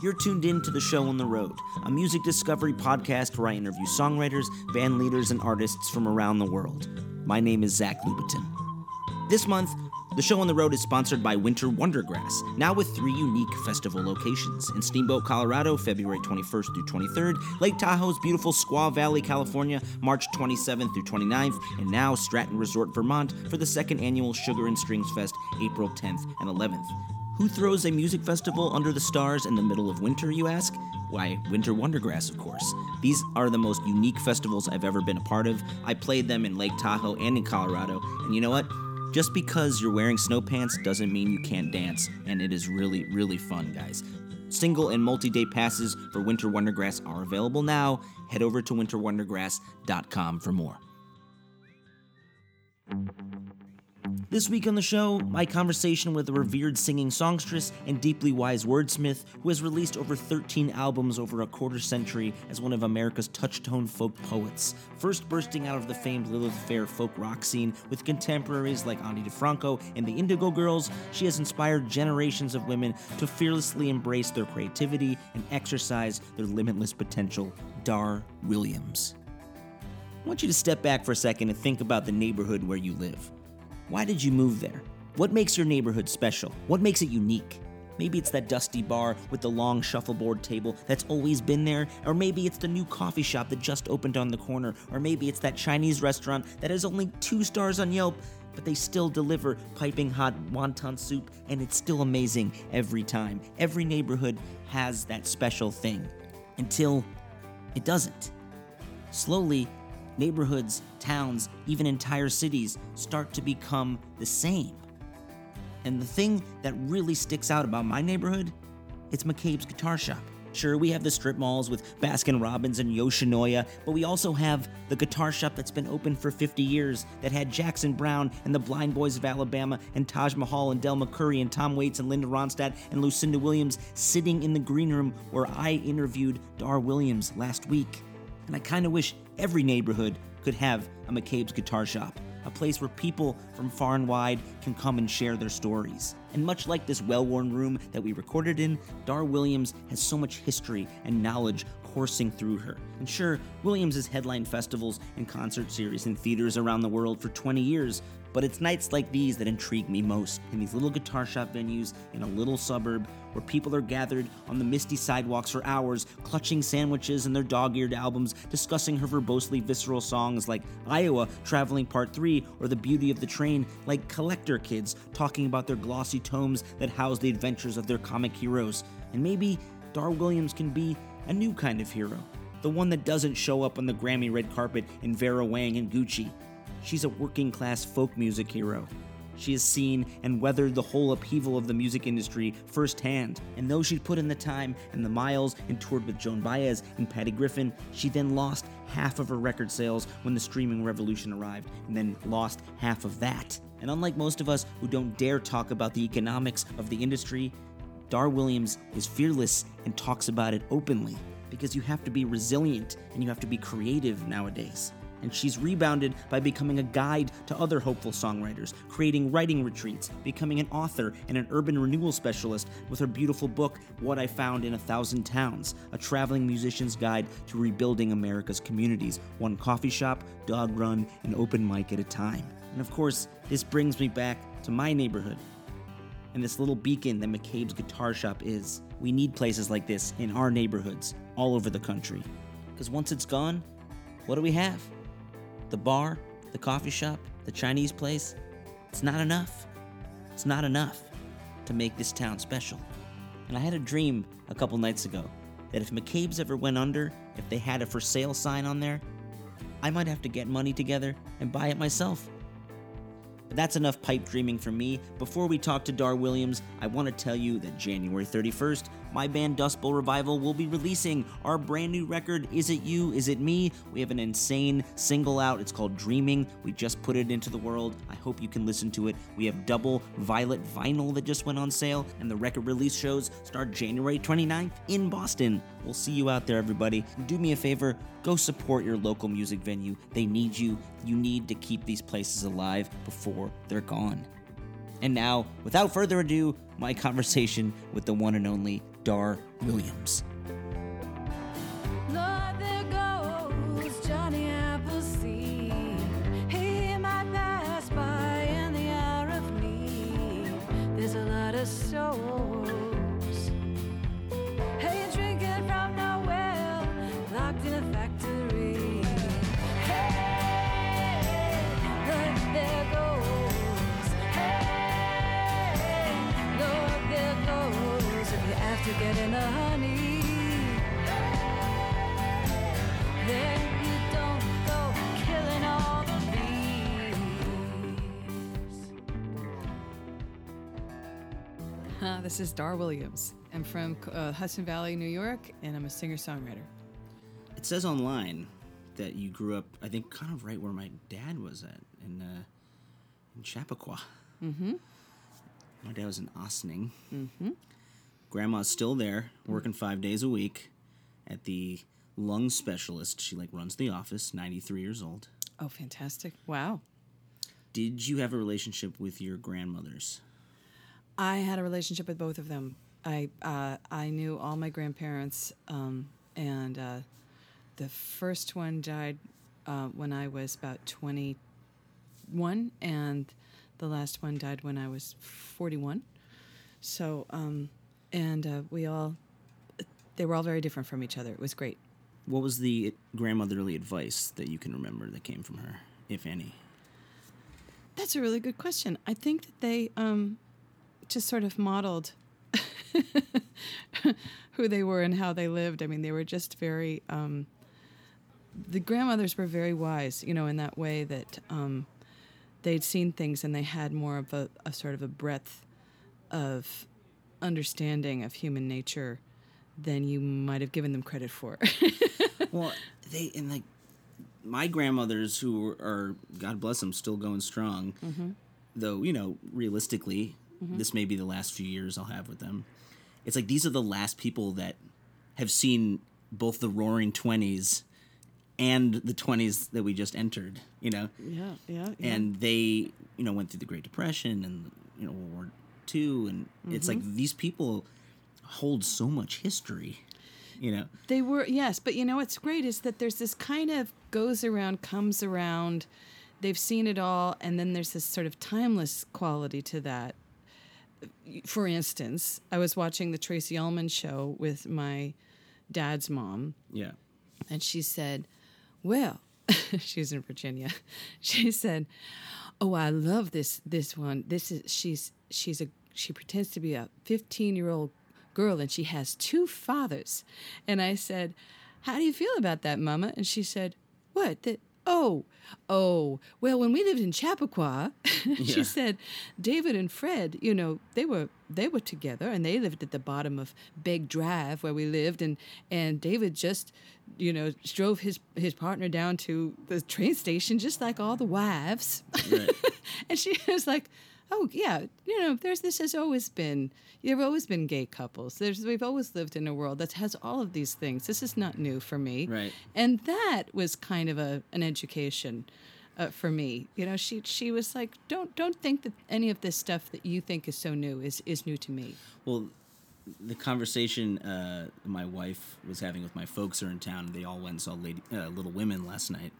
You're tuned in to the show on the road, a music discovery podcast where I interview songwriters, band leaders, and artists from around the world. My name is Zach Lupetin. This month, the show on the road is sponsored by Winter Wondergrass, now with three unique festival locations in Steamboat, Colorado, February 21st through 23rd, Lake Tahoe's beautiful Squaw Valley, California, March 27th through 29th, and now Stratton Resort, Vermont for the second annual Sugar and Strings Fest, April 10th and 11th. Who throws a music festival under the stars in the middle of winter, you ask? Why, Winter Wondergrass, of course. These are the most unique festivals I've ever been a part of. I played them in Lake Tahoe and in Colorado, and you know what? Just because you're wearing snow pants doesn't mean you can't dance, and it is really, really fun, guys. Single and multi day passes for Winter Wondergrass are available now. Head over to winterwondergrass.com for more. This week on the show, my conversation with a revered singing songstress and deeply wise wordsmith who has released over 13 albums over a quarter century as one of America's touchtone folk poets. First bursting out of the famed Lilith Fair folk rock scene with contemporaries like Ani DiFranco and the Indigo Girls, she has inspired generations of women to fearlessly embrace their creativity and exercise their limitless potential. Dar Williams. I want you to step back for a second and think about the neighborhood where you live. Why did you move there? What makes your neighborhood special? What makes it unique? Maybe it's that dusty bar with the long shuffleboard table that's always been there, or maybe it's the new coffee shop that just opened on the corner, or maybe it's that Chinese restaurant that has only two stars on Yelp, but they still deliver piping hot wonton soup, and it's still amazing every time. Every neighborhood has that special thing until it doesn't. Slowly, neighborhoods, towns, even entire cities start to become the same. And the thing that really sticks out about my neighborhood, it's McCabe's Guitar Shop. Sure, we have the strip malls with Baskin Robbins and Yoshinoya, but we also have the guitar shop that's been open for 50 years that had Jackson Browne and the Blind Boys of Alabama and Taj Mahal and Del McCoury and Tom Waits and Linda Ronstadt and Lucinda Williams sitting in the green room where I interviewed Dar Williams last week. And I kind of wish every neighborhood could have a McCabe's Guitar Shop, a place where people from far and wide can come and share their stories. And much like this well worn room that we recorded in, Dar Williams has so much history and knowledge coursing through her. And sure, Williams has headlined festivals and concert series in theaters around the world for 20 years, but it's nights like these that intrigue me most in these little guitar shop venues in a little suburb where people are gathered on the misty sidewalks for hours, clutching sandwiches and their dog eared albums, discussing her verbosely visceral songs like Iowa Traveling Part 3 or The Beauty of the Rain, like collector kids talking about their glossy tomes that house the adventures of their comic heroes. And maybe Dar Williams can be a new kind of hero. The one that doesn't show up on the Grammy red carpet in Vera Wang and Gucci. She's a working class folk music hero. She has seen and weathered the whole upheaval of the music industry firsthand. And though she'd put in the time and the miles and toured with Joan Baez and Patty Griffin, she then lost half of her record sales when the streaming revolution arrived, and then lost half of that. And unlike most of us who don't dare talk about the economics of the industry, Dar Williams is fearless and talks about it openly because you have to be resilient and you have to be creative nowadays and she's rebounded by becoming a guide to other hopeful songwriters, creating writing retreats, becoming an author and an urban renewal specialist with her beautiful book, What I Found in a Thousand Towns, a traveling musician's guide to rebuilding America's communities, one coffee shop, dog run, and open mic at a time. And of course, this brings me back to my neighborhood and this little beacon that McCabe's Guitar Shop is. We need places like this in our neighborhoods all over the country. Because once it's gone, what do we have? The bar, the coffee shop, the Chinese place, it's not enough. It's not enough to make this town special. And I had a dream a couple nights ago that if McCabe's ever went under, if they had a for sale sign on there, I might have to get money together and buy it myself. But that's enough pipe dreaming for me. Before we talk to Dar Williams, I want to tell you that January 31st, my band Dust Bowl Revival will be releasing our brand new record, Is It You? Is It Me? We have an insane single out. It's called Dreaming. We just put it into the world. I hope you can listen to it. We have double violet vinyl that just went on sale, and the record release shows start January 29th in Boston. We'll see you out there, everybody. Do me a favor, go support your local music venue. They need you. You need to keep these places alive before they're gone. And now, without further ado, my conversation with the one and only Dar Williams. Lord, there goes goes. If you're after getting the honey. Then you don't go killing all the bees. Uh, this is Dar Williams. I'm from uh, Hudson Valley, New York, and I'm a singer songwriter. It says online that you grew up, I think, kind of right where my dad was at in uh, in Chappaqua. Mm-hmm. My dad was in Ossining. Mm-hmm. Grandma's still there, working five days a week at the lung specialist. She like runs the office. Ninety three years old. Oh, fantastic. Wow. Did you have a relationship with your grandmothers? I had a relationship with both of them. I uh, I knew all my grandparents, um, and uh, the first one died uh, when I was about 21, and the last one died when I was 41. So, um, and uh, we all, they were all very different from each other. It was great. What was the grandmotherly advice that you can remember that came from her, if any? That's a really good question. I think that they um, just sort of modeled who they were and how they lived. I mean, they were just very. Um, the grandmothers were very wise, you know, in that way that um, they'd seen things and they had more of a, a sort of a breadth of understanding of human nature than you might have given them credit for. well, they and like my grandmothers who are God bless them still going strong. Mm-hmm. Though you know, realistically, mm-hmm. this may be the last few years I'll have with them. It's like these are the last people that have seen both the Roaring Twenties and the twenties that we just entered. You know, yeah, yeah, and they you know went through the Great Depression and you know World War Two, and it's like mm-hmm. these people hold so much history. You know, They were yes, but you know what's great is that there's this kind of goes around, comes around. They've seen it all, and then there's this sort of timeless quality to that. For instance, I was watching the Tracey Ullman show with my dad's mom, yeah. and she said, "Well, she's in Virginia." She said, "Oh, I love this this one. This is she's she's a she pretends to be a 15-year-old girl and she has two fathers." And I said, "How do you feel about that, mama?" And she said, "What? That Oh, oh, well, when we lived in Chappaqua, Yeah. she said, David and Fred, you know, they were they were together and they lived at the bottom of Big Drive where we lived and and David just, you know, drove his his partner down to the train station just like all the wives. Right. and she was like, "Oh yeah, you know, there's this has always been. There've always been gay couples. There's we've always lived in a world that has all of these things. This is not new for me. Right. And that was kind of a an education." Uh, for me, you know, she she was like, "Don't don't think that any of this stuff that you think is so new is is new to me." Well, the conversation uh, my wife was having with my folks are in town. They all went and saw Lady, uh, Little Women last night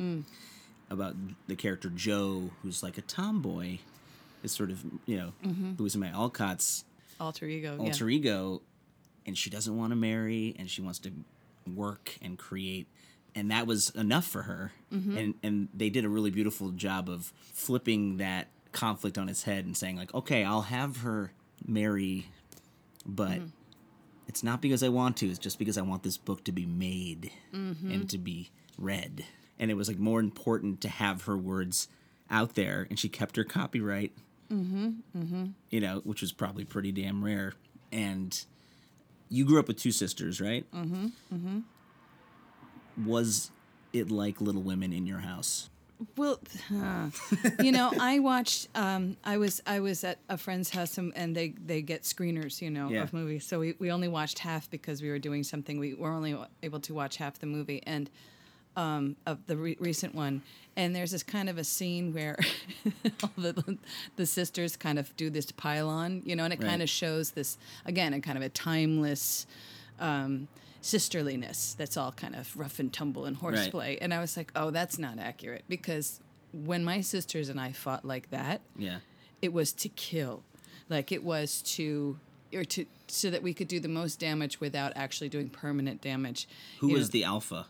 about the character Jo, who's like a tomboy, is sort of you know mm-hmm. Louisa May Alcott's Alter ego. alter ego, and she doesn't want to marry, and she wants to work and create, and that was enough for her. Mm-hmm. And and they did a really beautiful job of flipping that conflict on its head and saying like, okay, I'll have her marry, but mm-hmm. it's not because I want to. It's just because I want this book to be made and to be read. And it was like more important to have her words out there, and she kept her copyright you know, which was probably pretty damn rare. And you grew up with two sisters, right? Mm-hmm. Mm-hmm. Was it like Little Women in your house? Well, uh, you know, I watched. Um, I was I was at a friend's house, and, and they they get screeners, you know, Yeah. of movies. So we, we only watched half because we were doing something. We were only able to watch half the movie, and um, of the re- recent one, and there's this kind of a scene where all the the sisters kind of do this pylon, you know, and it Right. kind of shows this again, a kind of a timeless. Um, sisterliness that's all kind of rough and tumble and horseplay Right. and i was like oh that's not accurate because when my sisters and i fought like that Yeah. it was to kill like it was to or to so that we could do the most damage without actually doing permanent damage Who You was know- the alpha?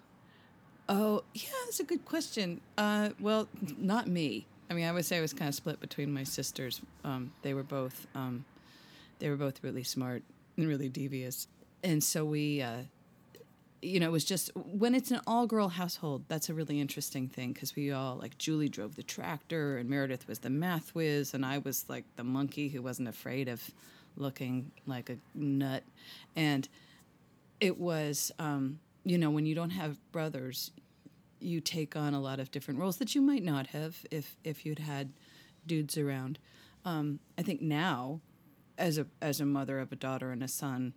Oh yeah that's a good question. Uh, well not me. I mean i would say i was kind of split between my sisters. Um, they were both um, they were both really smart and really devious. And so we uh, you know, it was just when it's an all girl household, that's a really interesting thing because we all like Julie drove the tractor and Meredith was the math whiz and I was like the monkey who wasn't afraid of looking like a nut. And it was, um, you know, when you don't have brothers, you take on a lot of different roles that you might not have if if you'd had dudes around. Um, I think now, as a as a mother of a daughter and a son,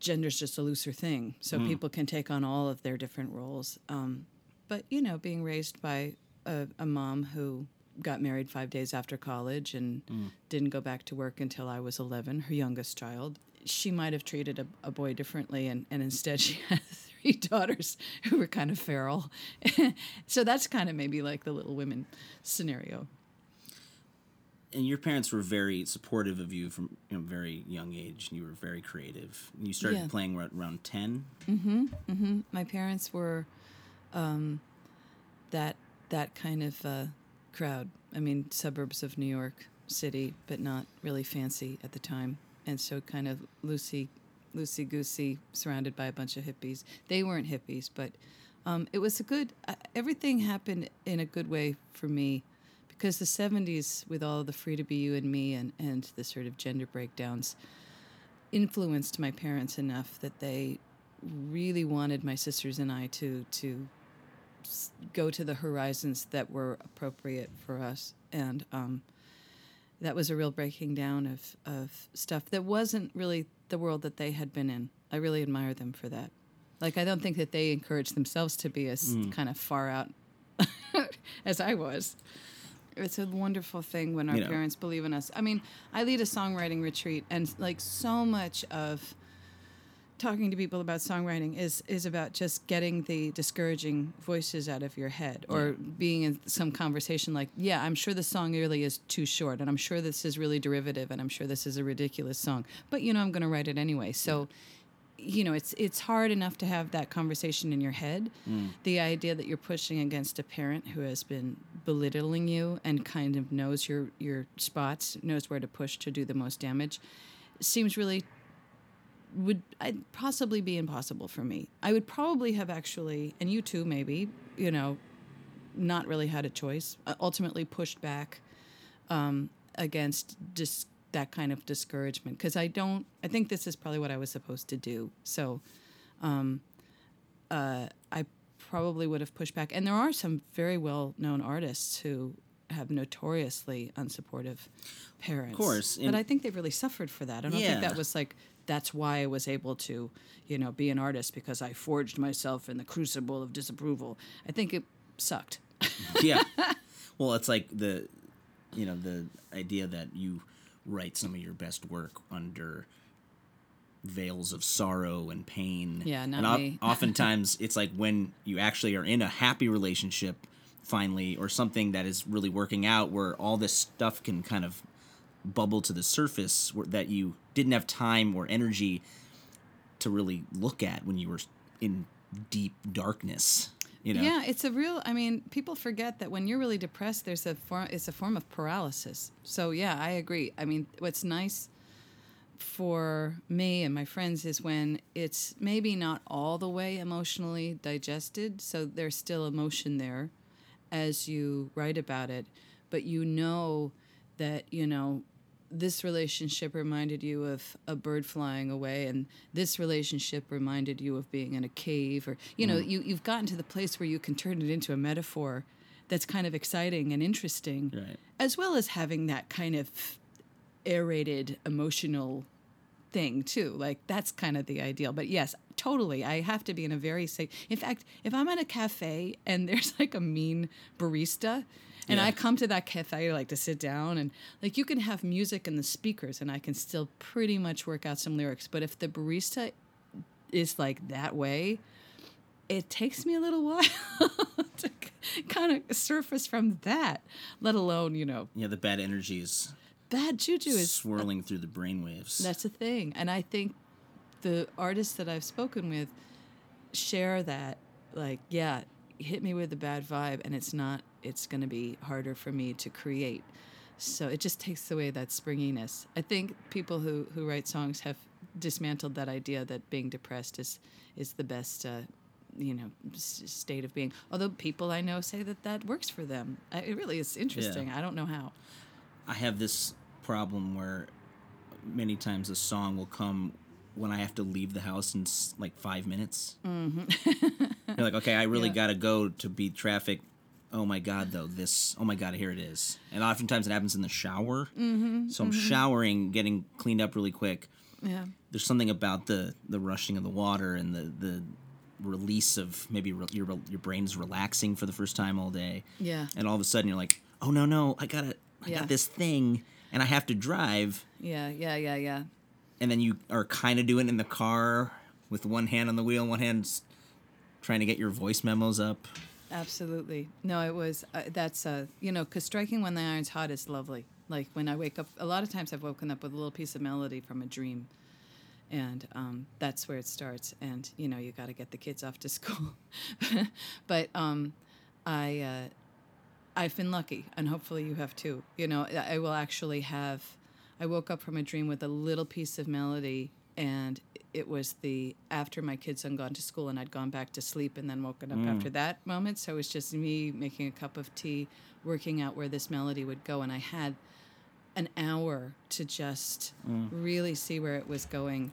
gender's just a looser thing, so people can take on all of their different roles. Um, but you know, being raised by a, a mom who got married five days after college and didn't go back to work until I was 11, her youngest child, she might have treated a, a boy differently, and, and instead she had three daughters who were kind of feral. so that's kind of maybe like the Little Women scenario. And your parents were very supportive of you from you know, very young age. And you were very creative. You started Yeah. playing ar- around ten. my parents were um, that that kind of uh, crowd. I mean, suburbs of New York City, but not really fancy at the time, and so kind of loosey, loosey goosey, surrounded by a bunch of hippies. They weren't hippies, but um, it was a good. Uh, everything happened in a good way for me. Because the 70s, with all the free to be you and me and, and the sort of gender breakdowns, influenced my parents enough that they really wanted my sisters and I to to go to the horizons that were appropriate for us, and um, that was a real breaking down of of stuff that wasn't really the world that they had been in. I really admire them for that. Like I don't think that they encouraged themselves to be as hmm. kind of far out as I was. It's a wonderful thing when our You know. parents believe in us. I mean, I lead a songwriting retreat, and like so much of talking to people about songwriting is is about just getting the discouraging voices out of your head or being in some conversation like yeah i'm sure the song really is too short and i'm sure this is really derivative and i'm sure this is a ridiculous song but you know i'm going to write it anyway. So you know it's it's hard enough to have that conversation in your head. Mm. The idea that you're pushing against a parent who has been belittling you and kind of knows your your spots knows where to push to do the most damage seems really would I'd possibly be impossible for me. I would probably have actually, and you too, maybe, you know, not really had a choice. uh, Ultimately, pushed back um, against dis- that kind of discouragement because I don't. I think this is probably what I was supposed to do. So, um, uh, I probably would have pushed back. And there are some very well-known artists who have notoriously unsupportive parents. Of course, but I think they've really suffered for that. I don't Yeah. think that was like that's why I was able to, you know, be an artist because I forged myself in the crucible of disapproval. I think it sucked. yeah. Well, it's like the, you know, the idea that you write some of your best work under veils of sorrow and pain. Yeah, not and o- me. oftentimes, it's like when you actually are in a happy relationship, finally, or something that is really working out, where all this stuff can kind of bubble to the surface, that you didn't have time or energy to really look at when you were in deep darkness. You know. Yeah, it's a real. I mean, people forget that when you're really depressed, there's a form. It's a form of paralysis. So yeah, I agree. I mean, what's nice for me and my friends is when it's maybe not all the way emotionally digested, so there's still emotion there as you write about it, but you know that you know this relationship reminded you of a bird flying away and this relationship reminded you of being in a cave or you know mm. you, you've gotten to the place where you can turn it into a metaphor that's kind of exciting and interesting Right. as well as having that kind of aerated emotional thing too like that's kind of the ideal but yes totally. I have to be in a very safe. In fact, if I'm at a cafe and there's like a mean barista, and Yeah. I come to that cafe like to sit down and like you can have music in the speakers and I can still pretty much work out some lyrics. But if the barista is like that way, it takes me a little while to kind of surface from that. Let alone you know Yeah, the bad energy is bad juju is swirling through the brainwaves. that's the thing. And I think the artists that I've spoken with share that. Like, yeah, hit me with a bad vibe, and it's not, it's going to be harder for me to create. So it just takes away that springiness. I think people who, who write songs have dismantled that idea that being depressed is, is the best. Uh, you know, s- state of being. Although people I know say that that works for them. I, it really is interesting. I don't know how. I have this problem where many times a song will come when I have to leave the house in like five minutes. Mm-hmm. You're like, okay, I really Yeah. got to go to beat traffic. Oh my god, though this. Oh my god, here it is. And oftentimes it happens in the shower. Mm-hmm. So I'm showering, getting cleaned up really quick. Yeah. There's something about the the rushing of the water and the the release of maybe re- your your brain's relaxing for the first time all day. Yeah. And all of a sudden you're like, oh no no, I gotta I Yeah. got this thing and I have to drive. Yeah. Yeah. Yeah. Yeah. And then you are kind of doing it in the car with one hand on the wheel, one hand trying to get your voice memos up. Absolutely. No, it was, uh, that's, uh, you know, because striking when the iron's hot is lovely. Like when I wake up, a lot of times I've woken up with a little piece of melody from a dream. And um, that's where it starts. And, you know, you got to get the kids off to school. but um, I, uh, I've been lucky, and hopefully you have too. You know, I I will actually have. I woke up from a dream with a little piece of melody, and it was the after my kids had gone to school and I'd gone back to sleep and then woken up after that moment. So it was just me making a cup of tea, working out where this melody would go, and I had an hour to just really see where it was going.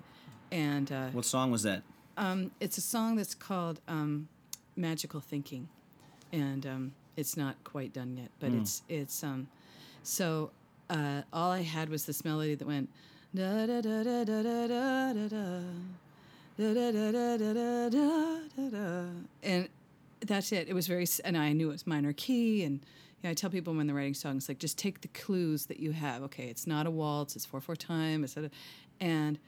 And uh, What song was that? um, it's a song that's called um, "Magical Thinking," and um, it's not quite done yet. But it's it's um, so uh, all I had was this melody that went da da da da da da da da da da da da da da and that's it. It was very, and I knew it was minor key. And you know, I tell people when they're writing songs, like just take the clues that you have. Okay, it's not a waltz. It's four four time. It's a, and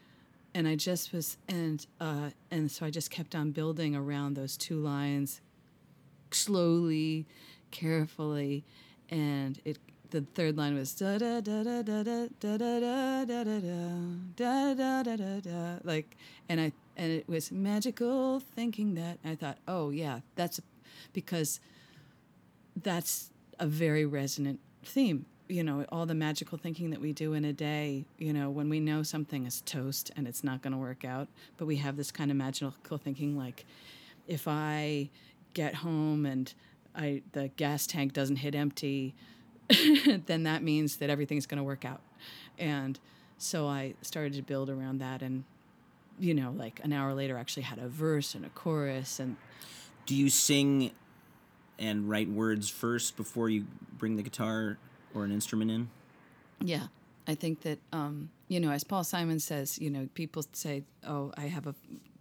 and I just was, and uh, and so I just kept on building around those two lines, slowly, carefully, and it. The third line was da da da da da da da da da da da da da da da da like, and I and it was magical thinking that I thought, oh yeah, that's because that's a very resonant theme. You know, all the magical thinking that we do in a day, you know, when we know something is toast and it's not going to work out, but we have this kind of magical thinking like if I get home and I the gas tank doesn't hit empty, then that means that everything's going to work out. And so I started to build around that and you know, like an hour later actually had a verse and a chorus and Do you sing and write words first before you bring the guitar or an instrument in? Yeah, I think that um, you know, as Paul Simon says, you know, people say, "Oh, I have a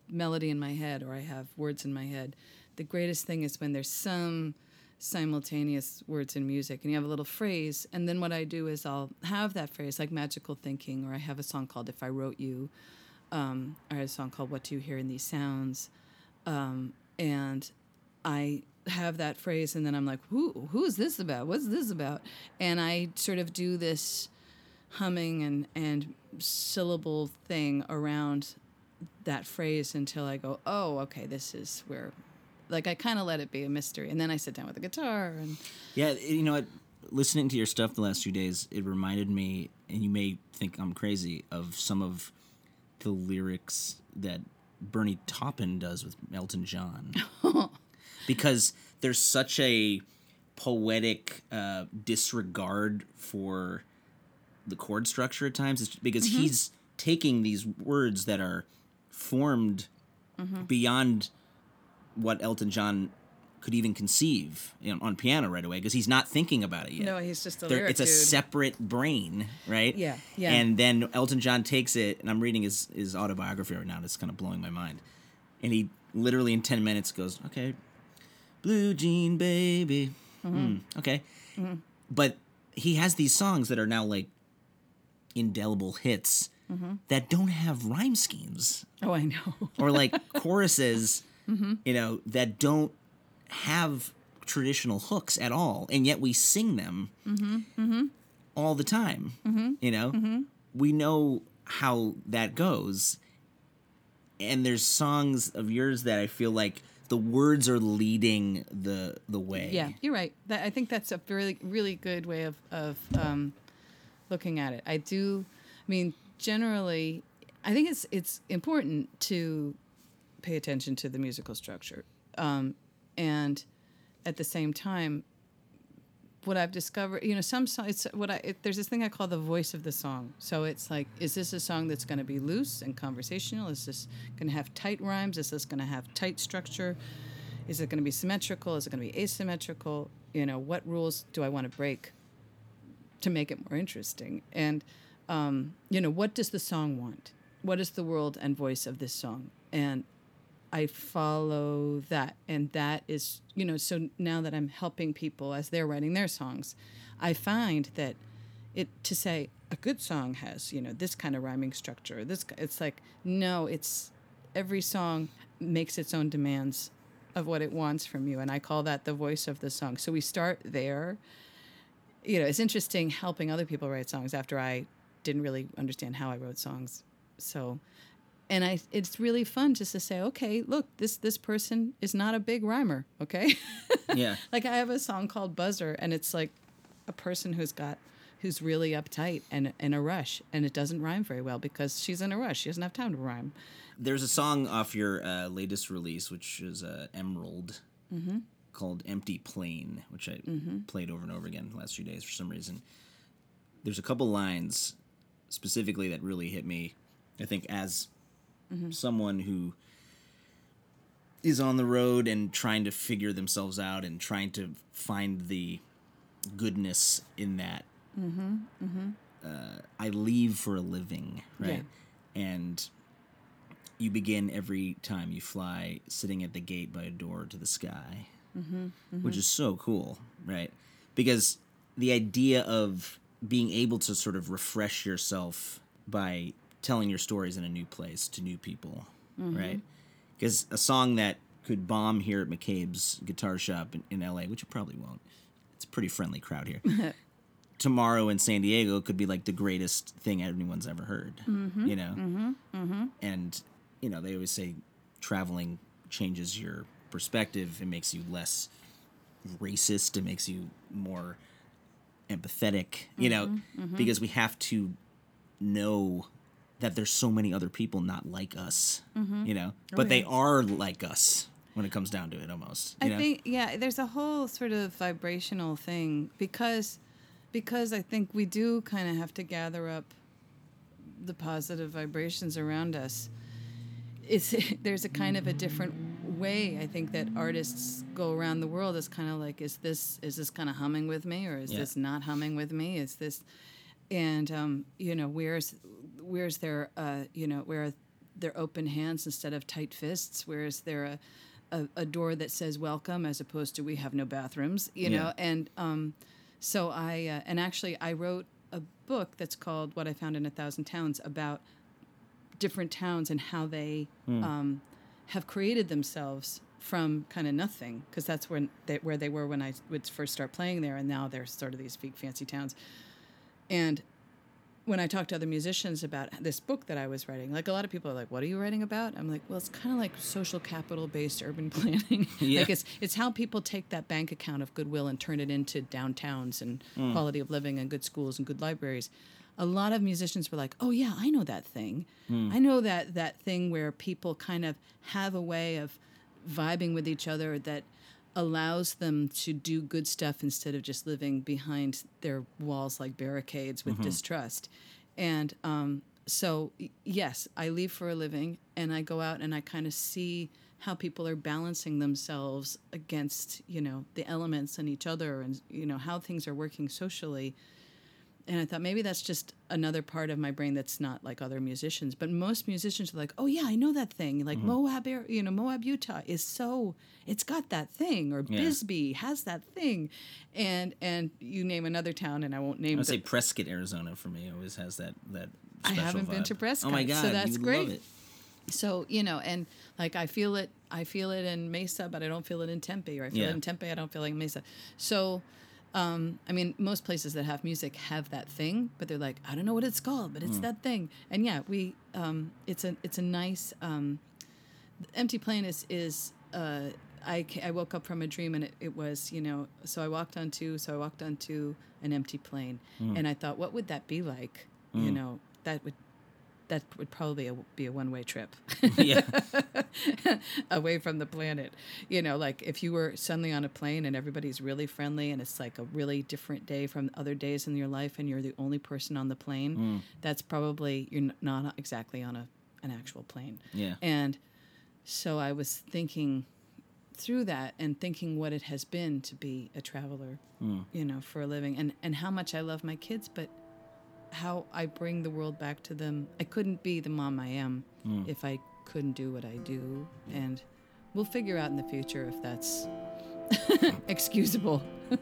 melody in my head," or "I have words in my head." The greatest thing is when there's some simultaneous words in music, and you have a little phrase, and then what I do is I'll have that phrase, like magical thinking, or I have a song called "If I Wrote You," um, or a song called "What Do You Hear in These Sounds," um, and I have that phrase, and then I'm like, "Who? Who is this about? What's this about?" And I sort of do this humming and and syllable thing around that phrase until I go, "Oh, okay, this is where." Like I kind of let it be a mystery, and then I sit down with a guitar, and Yeah, you know what? Listening to your stuff the last few days, it reminded me, and you may think I'm crazy, of some of the lyrics that Bernie Taupin does with Elton John. because there's such a poetic uh, disregard for the chord structure at times. It's because he's taking these words that are formed beyond what Elton John could even conceive you know, on piano right away because he's not thinking about it yet. No, he's just a There- lyric It's a dude. separate brain, right? Yeah, yeah. And then Elton John takes it, and I'm reading his his autobiography right now. and It's kind of blowing my mind. and he literally in 10 minutes goes, okay, blue jean baby. Mm-hmm. Hmm, okay. Mm-hmm. But he has these songs that are now like indelible hits mm-hmm. that don't have rhyme schemes Oh, I know. or like choruses, Mm-hmm. you know, that don't have traditional hooks at all, and yet we sing them mm-hmm. Mm-hmm. all the time. You know, we know how that goes, and there's songs of yours that I feel like the words are leading the the way. Yeah, you're right. That, I think that's a really, really good way of, of um, looking at it. I do, I mean, generally, I think it's it's important to pay attention to the musical structure, um, and at the same time, what I've discovered, you know, some songs. It's what I it, there's this thing I call the voice of the song. So it's like, is this a song that's going to be loose and conversational? Is this going to have tight rhymes? Is this going to have tight structure? Is it going to be symmetrical? Is it going to be asymmetrical? You know, what rules do I want to break to make it more interesting? And um, you know, what does the song want? What is the world and voice of this song? And I follow that. And that is, you know, so now that I'm helping people as they're writing their songs, I find that it to say a good song has, you know, this kind of rhyming structure. This it's like no, it's every song makes its own demands of what it wants from you and I call that the voice of the song. So we start there. You know, it's interesting helping other people write songs after I didn't really understand how I wrote songs. So and I it's really fun just to say, okay, look, this this person is not a big rhymer, okay? yeah. like I have a song called Buzzer and it's like a person who's got who's really uptight and in a rush and it doesn't rhyme very well because she's in a rush. She doesn't have time to rhyme. There's a song off your uh, latest release, which is uh, Emerald, Mm-hmm. called "Empty Plane," which I played over and over again the last few days for some reason. There's a couple lines specifically that really hit me. I think as Mm-hmm. someone who is on the road and trying to figure themselves out and trying to find the goodness in that. Uh, I leave for a living, right? And you begin every time you fly sitting at the gate by a door to the sky, which is so cool, right? Because the idea of being able to sort of refresh yourself by telling your stories in a new place to new people, mm-hmm. right? Because a song that could bomb here at McCabe's guitar shop in, in LA, which it probably won't, it's a pretty friendly crowd here. Tomorrow in San Diego could be like the greatest thing anyone's ever heard, mm-hmm. you know? Mm-hmm. and you know they always say traveling changes your perspective. It makes you less racist. It makes you more empathetic you know? Because we have to know that there's so many other people not like us you know but they are like us when it comes down to it almost you I know? think yeah, there's a whole sort of vibrational thing because because I think we do kind of have to gather up the positive vibrations around us. It's there's a kind of a different way I think that artists go around the world. is kind of like is this is this kind of humming with me or is Yeah. this not humming with me? Is this and um, you know where's where's their uh, you know where are their open hands instead of tight fists? Where is there a a, a door that says welcome as opposed to we have no bathrooms you Yeah. know and um, so i uh, and actually i wrote a book that's called what i found in a thousand towns about different towns and how they um, have created themselves from kind of nothing because that's when they, where they were when i would first start playing there and now they're sort of these big fancy towns and when I talk to other musicians about this book that I was writing, like a lot of people are like, "What are you writing about?" I'm like, "Well, it's kind of like social capital based urban planning. Yeah. like it's it's how people take that bank account of goodwill and turn it into downtowns and mm. quality of living and good schools and good libraries." A lot of musicians were like, "Oh yeah, I know that thing. Mm. I know that that thing where people kind of have a way of vibing with each other that allows them to do good stuff instead of just living behind their walls like barricades with distrust. And um, so, yes, I leave for a living and I go out and I kind of see how people are balancing themselves against, you know, the elements and each other and, you know, how things are working socially. And I thought maybe that's just another part of my brain that's not like other musicians. But most musicians are like, oh yeah, I know that thing. Like mm-hmm. Moab, Ar- you know, Moab, Utah is so it's got that thing, or Yeah. Bisbee has that thing, and and you name another town, and I won't name. I would the- say Prescott, Arizona, for me always has that that. I haven't been to Prescott, Oh my god, so that's great. love it. so you know, and like I feel it, I feel it in Mesa, but I don't feel it in Tempe, or I feel Yeah. it in Tempe, I don't feel it in Mesa. So. Um, I mean, most places that have music have that thing, but they're like, I don't know what it's called, but Hmm. it's that thing. And yeah, we, um, it's a, it's a nice, um, empty plane is is uh, I, I woke up from a dream and it, it was you know so I walked onto so I walked onto an empty plane and I thought what would that be like you know that would that would probably a, be a one way trip. Yeah, away from the planet. You know like if you were suddenly on a plane and everybody's really friendly and it's like a really different day from other days in your life and you're the only person on the plane mm. that's probably you're not exactly on a an actual plane. Yeah. and so I was thinking through that and thinking what it has been to be a traveler, mm. you know, for a living. And, and how much I love my kids, but how I bring the world back to them. I couldn't be the mom I am hmm. if I couldn't do what I do. And we'll figure out in the future if that's excusable.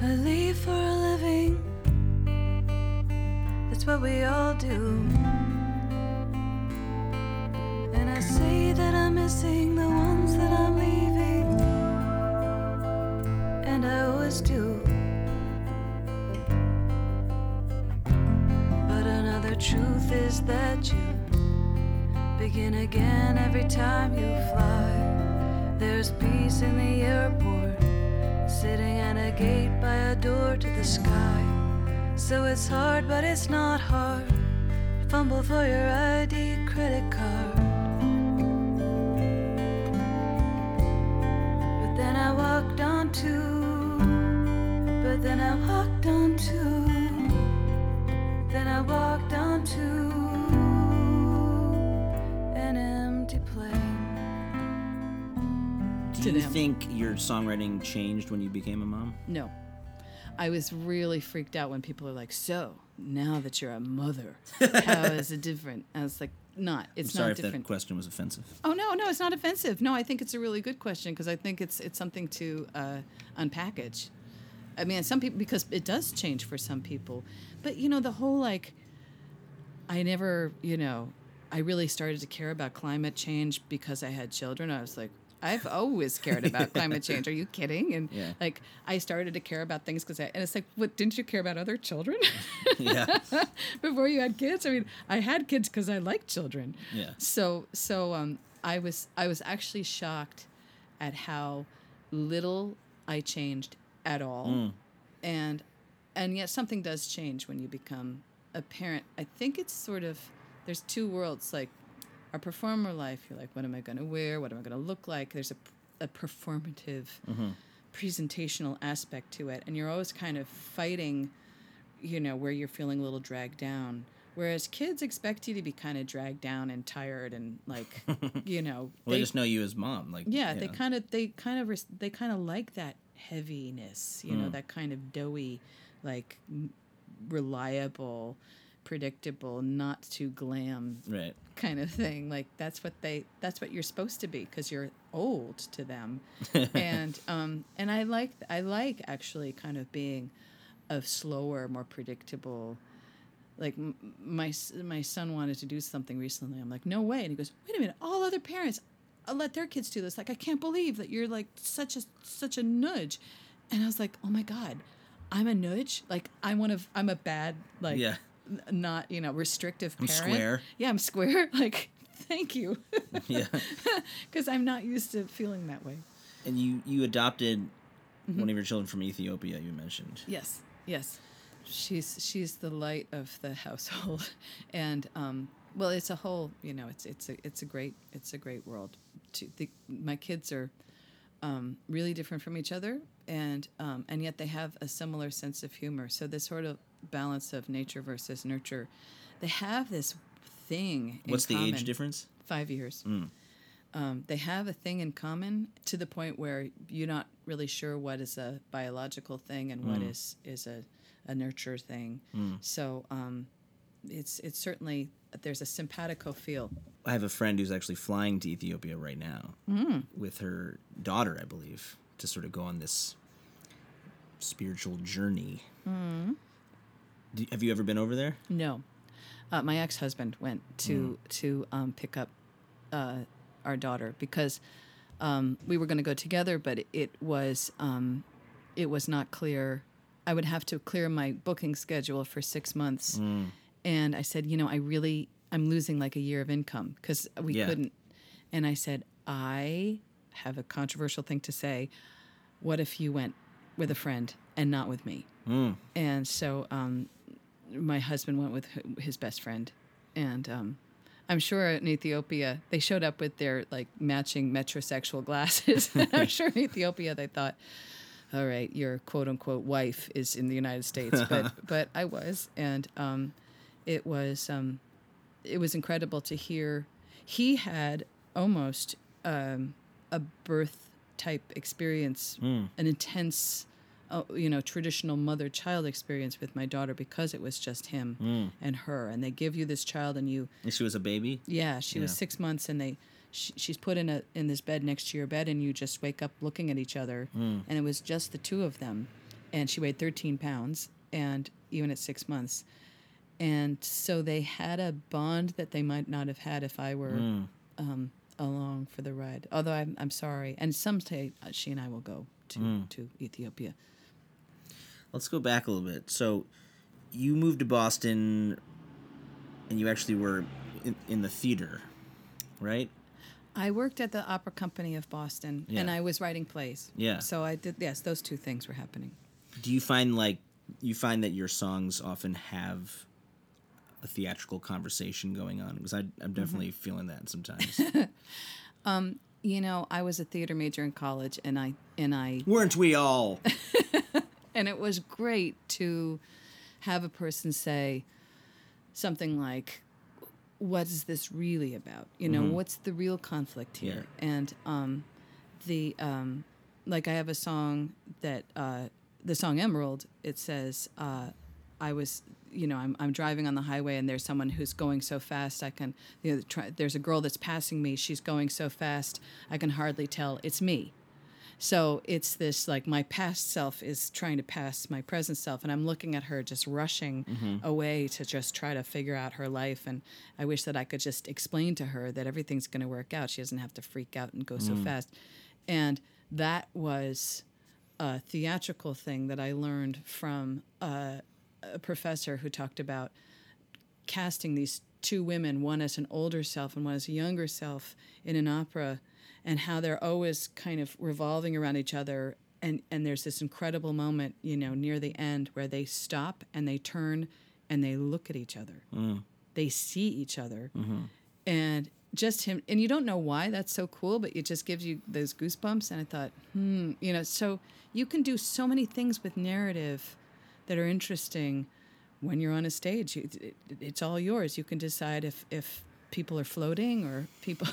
I leave for a living. That's what we all do. And I say that I'm missing the ones that I'm leaving. And I always do. Truth is that you begin again every time you fly. There's peace in the airport sitting at a gate by a door to the sky. So it's hard, but it's not hard. Fumble for your ID credit card. But then I walked on to, but then I walked on I walked on an empty plane. Do you think your songwriting changed when you became a mom? No. I was really freaked out when people are like, "So now that you're a mother, how is it different?" I was like, "Not. It's Sorry not if that different." question was offensive. Oh no, no, it's not offensive. No, I think it's a really good question because I think it's it's something to uh, unpackage. I mean, some people because it does change for some people, but you know the whole like. I never, you know, I really started to care about climate change because I had children. I was like, I've always cared about climate change. Are you kidding? And Yeah. like, I started to care about things because I, and it's like, what, didn't you care about other children yeah, before you had kids? I mean, I had kids because I like children. Yeah. So, so, um, I was, I was actually shocked at how little I changed at all. And, and yet something does change when you become a parent. I think it's sort of, there's two worlds, like our performer life. You're like, what am I going to wear? What am I going to look like? There's a, a performative, presentational aspect to it. And you're always kind of fighting, you know, where you're feeling a little dragged down. Whereas kids expect you to be kind of dragged down and tired and like, you know, well, they just know you as mom. Like, yeah, they kind of they kind of res- they kind of like that heaviness, you Mm. know, that kind of doughy, like reliable, predictable, not too glam right. kind of thing. Like that's what they that's what you're supposed to be because you're old to them. and um and I like I like actually kind of being a slower, more predictable like my my son wanted to do something recently. I'm like, no way, and he goes, wait a minute, all other parents uh, let their kids do this. Like, I can't believe that you're like such a such a nudge, and I was like, oh my god, I'm a nudge. Like, I'm one of I'm a bad like Yeah. not you know restrictive I'm parent. square. Yeah, I'm square. Like, thank you, Yeah. because I'm not used to feeling that way. and you you adopted Mm-hmm. one of your children from Ethiopia. You mentioned. Yes, yes. She's she's the light of the household, and um, well, it's a whole. You know, it's it's a it's a great it's a great world. To the, my kids are um, really different from each other, and um, and yet they have a similar sense of humor. So this sort of balance of nature versus nurture, they have this thing. in What's the age difference? Five years. Um, they have a thing in common to the point where you're not really sure what is a biological thing and what is is a, a nurture thing. So um, it's it's certainly there's a simpatico feel. I have a friend who's actually flying to Ethiopia right now with her daughter, I believe, to sort of go on this spiritual journey. Do, have you ever been over there? No, uh, my ex husband went to to um, pick up uh, our daughter because um, we were going to go together, but it was um, it was not clear. I would have to clear my booking schedule for six months, and I said, you know, I really I'm losing like a year of income because we Yeah. couldn't. And I said, I have a controversial thing to say. What if you went with a friend and not with me? And so um, my husband went with his best friend, and um, I'm sure in Ethiopia they showed up with their like matching metrosexual glasses. I'm sure in Ethiopia they thought, "All right, your quote unquote wife is in the United States," but but I was, and um, it was um, it was incredible to hear. He had almost um, a birth type experience, an intense uh, you know, traditional mother child experience with my daughter because it was just him and her. And they give you this child, and you, And she was a baby. yeah, she was six months, and they, she, she's put in a in this bed next to your bed, and you just wake up looking at each other, and it was just the two of them, and she weighed 13 pounds, and even at six months, and so they had a bond that they might not have had if I were. Um, along for the ride although I'm, I'm sorry and someday uh, she and i will go to, to ethiopia Let's go back a little bit. So, you moved to Boston, and you actually were in, in the theater, right? I worked at the Opera Company of Boston, and I was writing plays. Yeah. So I did. Yes, those two things were happening. Do you find like you find that your songs often have a theatrical conversation going on? Because I, I'm definitely feeling that sometimes. You know, I was a theater major in college, and I and I Weren't we all? and it was great to have a person say something like what is this really about you know what's the real conflict here and um the um like i have a song that uh the song emerald it says uh i was you know i'm, I'm driving on the highway and there's someone who's going so fast i can you know try, there's a girl that's passing me she's going so fast i can hardly tell it's me so it's this like my past self is trying to pass my present self, and I'm looking at her just rushing mm-hmm. away to just try to figure out her life. And I wish that I could just explain to her that everything's going to work out. She doesn't have to freak out and go so mm. fast. And that was a theatrical thing that I learned from a, a professor who talked about casting these two women, one as an older self and one as a younger self, in an opera, and how they're always kind of revolving around each other. And, and there's this incredible moment, you know, near the end where they stop and they turn and they look at each other. They see each other. And just him, and you don't know why that's so cool, but it just gives you those goosebumps. And I thought, hmm, you know, so you can do so many things with narrative that are interesting when you're on a stage. You, it, it's all yours. You can decide if if people are floating or people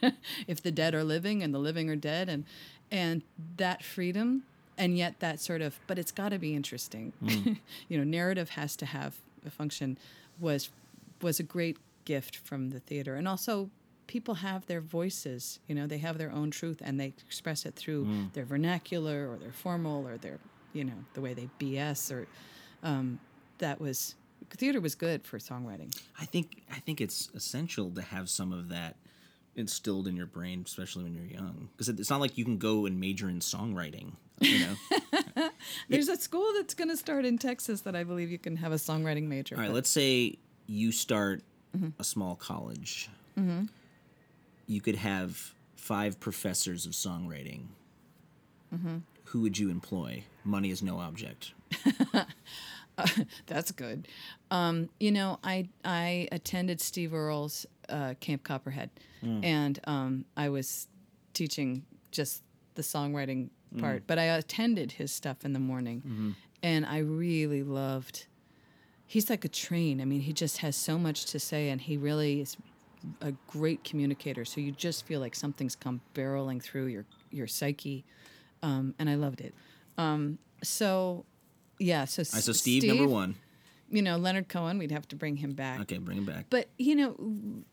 if the dead are living and the living are dead, and and that freedom, and yet that sort of. But it's got to be interesting. Mm. you know, narrative has to have a function. Was was a great gift from the theater, and also. People have their voices, you know, they have their own truth and they express it through mm. their vernacular or their formal or their, you know, the way they BS or um, that was theater was good for songwriting. I think I think it's essential to have some of that instilled in your brain, especially when you're young, because it's not like you can go and major in songwriting. You know. There's a school that's going to start in Texas that I believe you can have a songwriting major. All right, but- let's say you start mm-hmm. a small college. Mm-hmm. You could have five professors of songwriting. Mm-hmm. Who would you employ? Money is no object. That's good. Um, you know, I I attended Steve Earle's uh, Camp Copperhead, and um, I was teaching just the songwriting part, but I attended his stuff in the morning, and I really loved. He's like a train. I mean, he just has so much to say, and he really is a great communicator. So you just feel like something's come barreling through your your psyche um, and I loved it. Um, so, yeah. So, right, so Steve, number one. You know, Leonard Cohen. We'd have to bring him back. Okay, bring him back. But you know,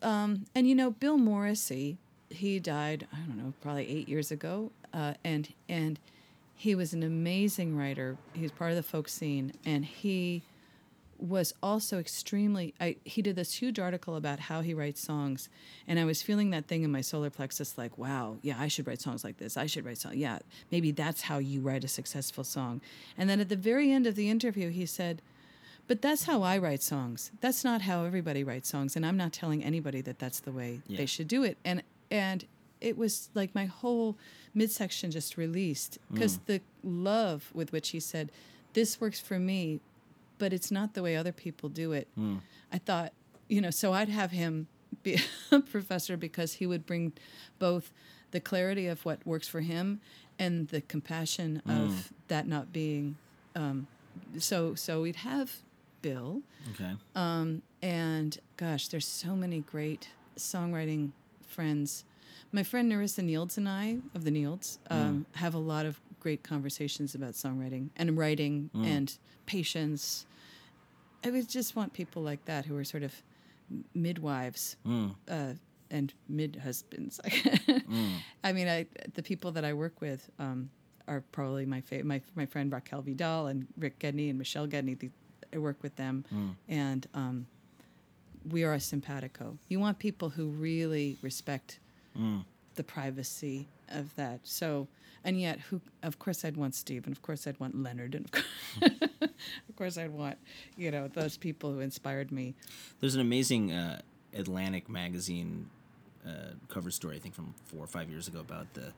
um, and you know, Bill Morrissey, he died. I don't know, probably eight years ago, uh, and and he was an amazing writer. He was part of the folk scene, and he was also extremely I, he did this huge article about how he writes songs and i was feeling that thing in my solar plexus like wow yeah i should write songs like this i should write songs yeah maybe that's how you write a successful song. And then at the very end of the interview he said but that's how i write songs. That's not how everybody writes songs and i'm not telling anybody that that's the way Yeah. they should do it. And and it was like my whole midsection just released because mm. the love with which he said this works for me but it's not the way other people do it. I thought, you know, so I'd have him be a professor because he would bring both the clarity of what works for him and the compassion of that not being. Um, so so we'd have Bill, Okay. Um, and gosh, there's so many great songwriting friends. My friend Nerissa Nields and I of the Nields um, have a lot of great conversations about songwriting and writing and patience. I would just want people like that who are sort of midwives uh, and mid husbands. I mean, I, the people that I work with um, are probably my favorite. My my friend Raquel Vidal and Rick Gedney and Michelle Gedney. The, I work with them, and um, we are a simpatico. You want people who really respect the privacy of that. So, and yet, who? Of course, I'd want Steve, and of course, I'd want Leonard, and of course, of course, I'd want you know those people who inspired me. There's an amazing uh, Atlantic magazine uh, cover story, I think from four or five years ago, about the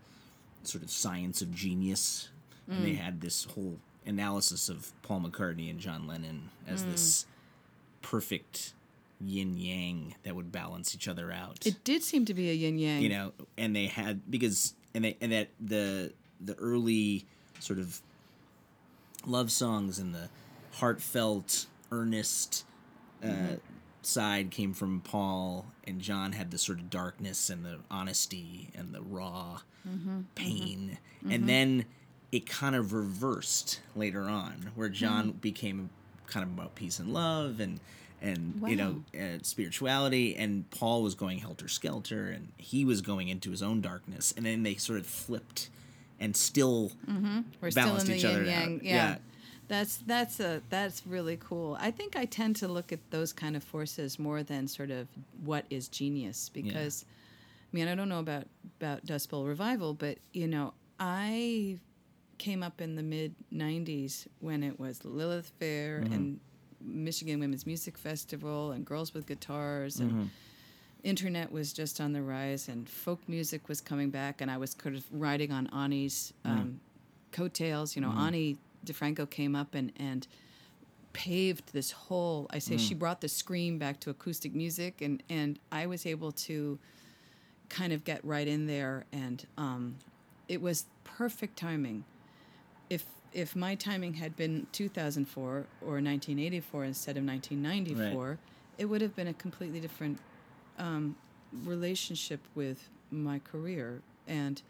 sort of science of genius. And they had this whole analysis of Paul McCartney and John Lennon as this perfect yin yang that would balance each other out. It did seem to be a yin yang. you know, and they had because and they and that the the early sort of love songs and the heartfelt, earnest uh, mm-hmm. side came from Paul, and John had the sort of darkness and the honesty and the raw mm-hmm. Mm-hmm. pain, and then it kind of reversed later on, where John became kind of about peace and love and. And you know uh, spirituality, and Paul was going helter skelter, and he was going into his own darkness, and then they sort of flipped, and still We're still in balanced the each yin other yang. out. Yeah. Yeah. That's that's a that's really cool. I think I tend to look at those kind of forces more than sort of what is genius because I mean I don't know about about Dust Bowl revival, but you know I came up in the mid '90s when it was Lilith Fair and Michigan Women's Music Festival and Girls with Guitars and internet was just on the rise and folk music was coming back and I was kind of riding on Ani's um, coattails. You know, Ani DiFranco came up and, and paved this whole I say she brought the scream back to acoustic music and, and I was able to kind of get right in there and um, it was perfect timing. If if my timing had been 2004 or 1984 instead of 1994, it would have been a completely different um, relationship with my career. And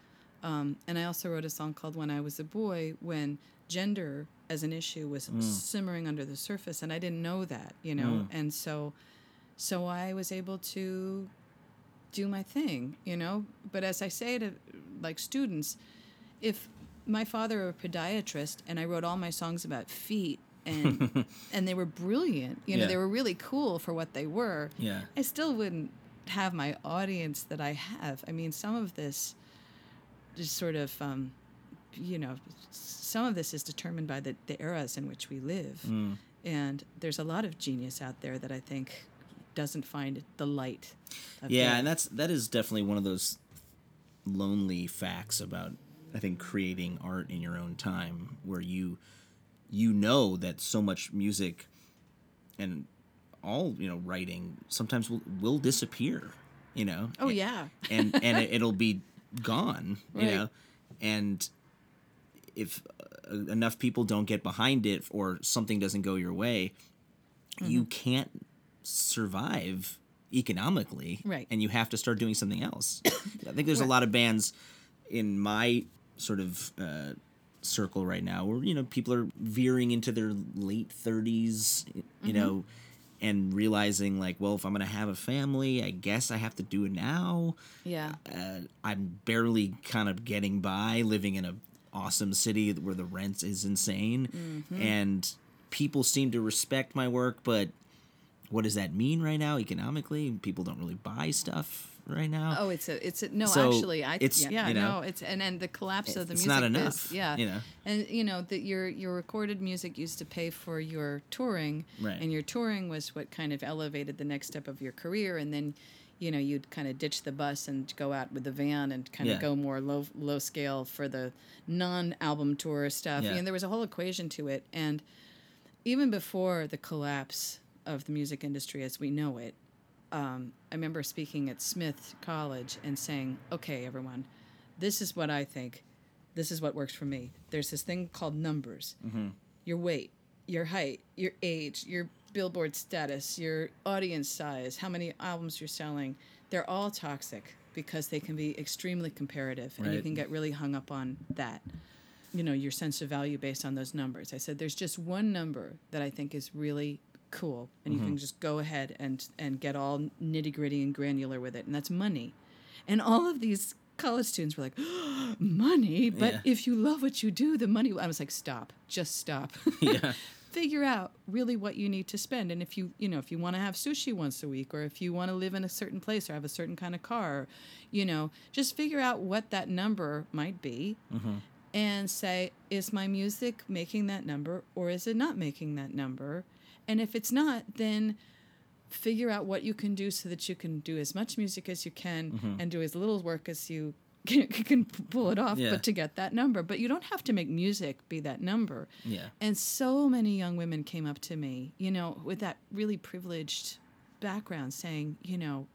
um, and I also wrote a song called "When I Was a Boy" when gender as an issue was simmering under the surface, and I didn't know that, you know. And so, so I was able to do my thing, you know. But as I say to like students, if my father a podiatrist and I wrote all my songs about feet and and they were brilliant, you know, Yeah. they were really cool for what they were. Yeah. I still wouldn't have my audience that I have. I mean, some of this just sort of um, you know, some of this is determined by the, the eras in which we live. Mm. And there's a lot of genius out there that I think doesn't find the light. Of Yeah, day. and that's that is definitely one of those lonely facts about I think creating art in your own time where you you know that so much music and all, you know, writing sometimes will will disappear, you know. Oh yeah. and and it, it'll be gone, you Right. know. And if uh, enough people don't get behind it or something doesn't go your way, you Mm-hmm. can't survive economically, Right. And you have to start doing something else. I think there's a lot of bands in my sort of uh, circle right now where you know people are veering into their late 30s you Mm-hmm. know and realizing like well if i'm gonna have a family i guess i have to do it now Yeah. uh, i'm barely kind of getting by living in a awesome city where the rent is insane Mm-hmm. and people seem to respect my work but what does that mean right now economically people don't really buy stuff right now Oh, it's a, it's a, no. So, actually, I, it's, yeah, yeah you know, no, it's and and the collapse of the it's music. not biz- enough, yeah, you know. and you know that your your recorded music used to pay for your touring, Right. and your touring was what kind of elevated the next step of your career, and then. You know, you'd kind of ditch the bus and go out with the van and kind of Yeah. go more low low scale for the non-album tour stuff. Yeah. And there was a whole equation to it. And even before the collapse of the music industry as we know it, um, I remember speaking at Smith College and saying, "Okay, everyone, this is what I think. This is what works for me. There's this thing called numbers. Your weight, your height, your age, your Billboard status, your audience size, how many albums you're selling. They're all toxic because they can be extremely comparative, and you can get really hung up on that." you know your sense of value based on those numbers. I said there's just one number that I think is really cool, and you Mm-hmm. can just go ahead and and get all nitty gritty and granular with it, and that's money. And all of these college students were like, money, but Yeah. if you love what you do, the money. I was like, stop, just stop. yeah Figure out really what you need to spend, and if you you know if you want to have sushi once a week, or if you want to live in a certain place or have a certain kind of car, you know, just figure out what that number might be and say, is my music making that number or is it not making that number? And if it's not, then figure out what you can do so that you can do as much music as you can mm-hmm. and do as little work as you can, can pull it off, Yeah. but to get that number. But you don't have to make music be that number. yeah And so many young women came up to me, you know, with that really privileged background saying, you know,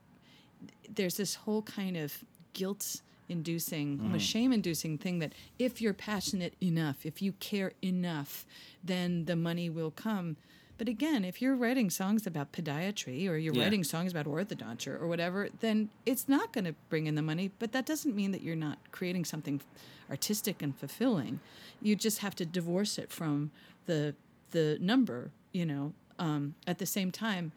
there's this whole kind of guilt inducing, almost mm-hmm. shame inducing thing that if you're passionate enough, if you care enough, then the money will come. But again, if you're writing songs about podiatry or you're Yeah. writing songs about orthodonture or whatever, then it's not going to bring in the money. But that doesn't mean that you're not creating something artistic and fulfilling. You just have to divorce it from the the number. You know, um, at the same time,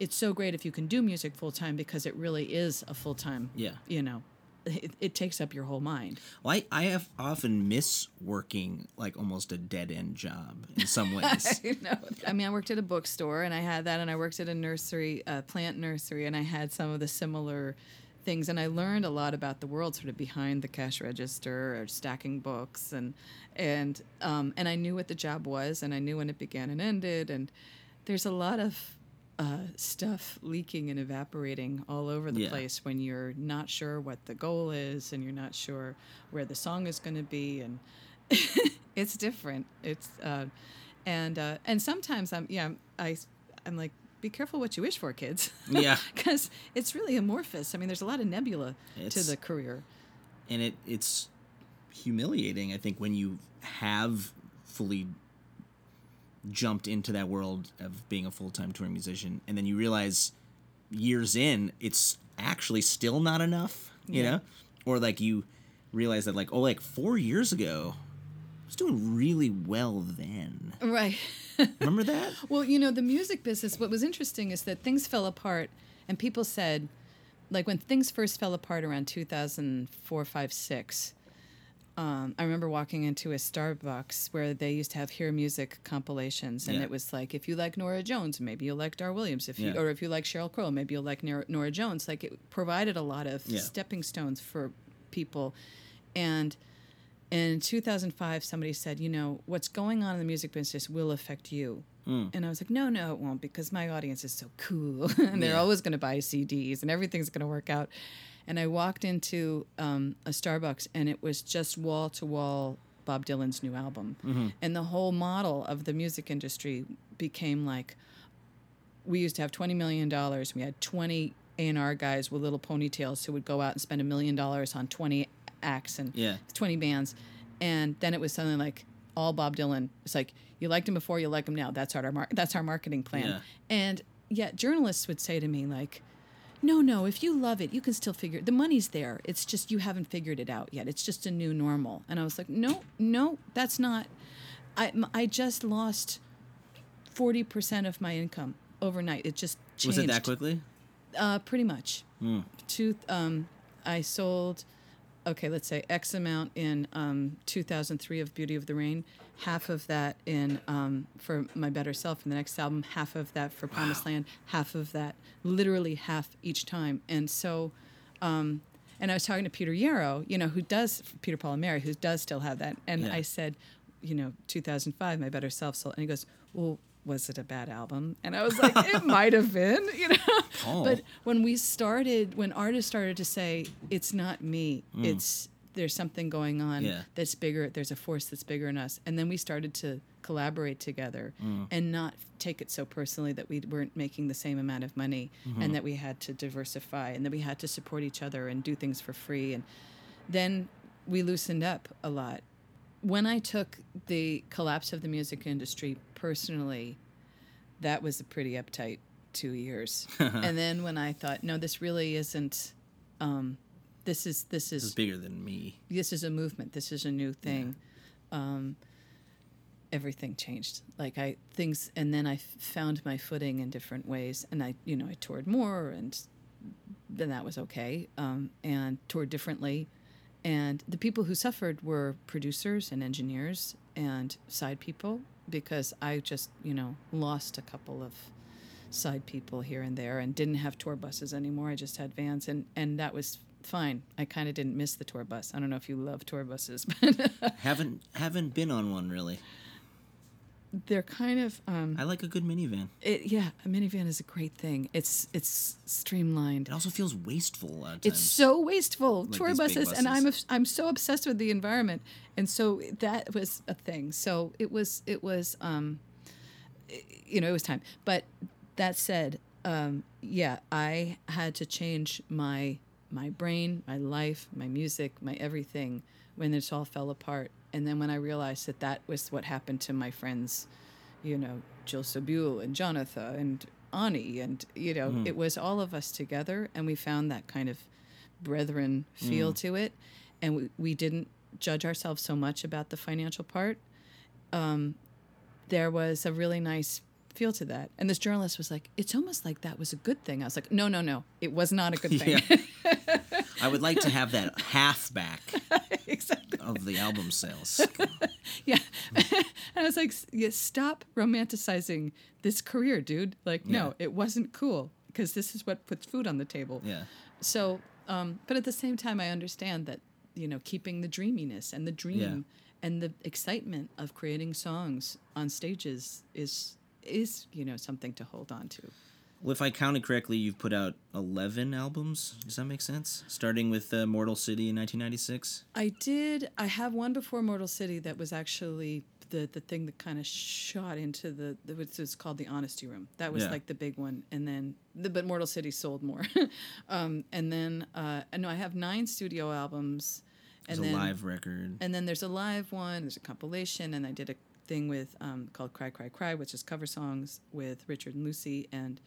it's so great if you can do music full time because it really is a full time. Yeah. You know, it, it takes up your whole mind. Well, I, I have often miss working like almost a dead end job in some ways. you know, I mean, I worked at a bookstore and I had that, and I worked at a nursery, a plant nursery, and I had some of the similar things, and I learned a lot about the world sort of behind the cash register or stacking books, and and um, and I knew what the job was, and I knew when it began and ended, and there's a lot of uh, stuff leaking and evaporating all over the Yeah. place when you're not sure what the goal is and you're not sure where the song is going to be and it's different it's uh, and uh, and sometimes i'm yeah i i'm like be careful what you wish for kids Yeah. because it's really amorphous i mean there's a lot of nebula to the career and it it's humiliating, I think, when you have fully jumped into that world of being a full time touring musician and then you realize years in it's actually still not enough, you Yeah. know? Or like you realize that like, oh like four years ago I was doing really well then. right Remember that? Well, you know, the music business, what was interesting is that things fell apart, and people said, like when things first fell apart around 2004, 5, 6, um, I remember walking into a Starbucks where they used to have Hear Music compilations, and Yeah. it was like, if you like Norah Jones, maybe you'll like Dar Williams. If you, Yeah. or if you like Sheryl Crow, maybe you'll like Nora, Norah Jones. Like it provided a lot of Yeah. stepping stones for people, and in 2005, somebody said, you know, what's going on in the music business will affect you. And I was like, no, no, it won't, because my audience is so cool. and they're always going to buy CDs and everything's going to work out. And I walked into um, a Starbucks and it was just wall to wall Bob Dylan's new album. And the whole model of the music industry became like, we used to have $20 million. We had 20 A&R guys with little ponytails who would go out and spend a million dollars on 20 acts and Yeah. 20 bands. And then it was something like all Bob Dylan. It's like, you liked him before, you like him now. That's our, mar- that's our marketing plan. Yeah. And yet journalists would say to me like, no, no, if you love it, you can still figure the money's there. It's just you haven't figured it out yet. It's just a new normal. And I was like, no, no, that's not. I I just lost 40% of my income overnight. It just changed. Was it that quickly? Uh, pretty much. Two, um, I sold, okay, let's say X amount in um, 2003 of Beauty of the Rain, half of that in um, for My Better Self in the next album, half of that for Promised Land, half of that, literally half each time. And so, um, and I was talking to Peter Yarrow, you know, who does, Peter Paul and Mary, who does still have that. And Yeah. I said, you know, 2005, My Better Self sold. And he goes, well, was it a bad album? And I was like, it might have been, you know. Oh. But when we started, when artists started to say, it's not me, it's there's something going on Yeah. that's bigger, there's a force that's bigger than us. And then we started to collaborate together and not take it so personally that we weren't making the same amount of money and that we had to diversify and that we had to support each other and do things for free. And then we loosened up a lot. When I took the collapse of the music industry personally, that was a pretty uptight two years. and then when I thought, no, this really isn't. Um, this is this It's is bigger than me. this is a movement. This is a new thing. Um, everything changed. Like I things, and then I f- found my footing in different ways. And I, you know, I toured more, and then that was okay. Um, and toured differently. And the people who suffered were producers and engineers and side people because I just, you know, lost a couple of side people here and there and didn't have tour buses anymore. I just had vans and and that was fine. I kind of didn't miss the tour bus. I don't know if you love tour buses, but Haven't haven't been on one really. they're kind of um I like a good minivan. it, yeah, a minivan is a great thing. It's it's streamlined. It also feels wasteful a lot of times. It's so wasteful. Tour these big buses, and I'm buses. I'm so obsessed with the environment, and so that was a thing. So it was it was um, you know, it was time. But that said, um, yeah, I had to change my my brain, my life, my music, my everything when it all fell apart. And then when I realized that that was what happened to my friends, you know, Jill Sobule and Jonathan and Ani, and you know, it was all of us together, and we found that kind of brethren feel to it, and we, we didn't judge ourselves so much about the financial part. Um, there was a really nice feel to that, and this journalist was like, "It's almost like that was a good thing." I was like, "No, no, no, it was not a good thing." I would like to have that half back exactly. of the album sales. Yeah. and I was like, yeah, stop romanticizing this career, dude. Like, no, it wasn't cool because this is what puts food on the table. Yeah. So, um, but at the same time, I understand that, you know, keeping the dreaminess and the dream and the excitement of creating songs on stages is, is, you know, something to hold on to. Well, if I counted correctly, you've put out 11 albums. Does that make sense? Starting with uh, Mortal City in 1996. I did. I have one before Mortal City that was actually the the thing that kind of shot into the, the which is called the Honesty Room. That was Yeah. like the big one, and then the, but Mortal City sold more. um, and then uh, no, I have nine studio albums, There's and a live record. and then there's a live one. There's a compilation, and I did a thing with um, called "Cry Cry Cry," which is cover songs with Richard and Lucy, and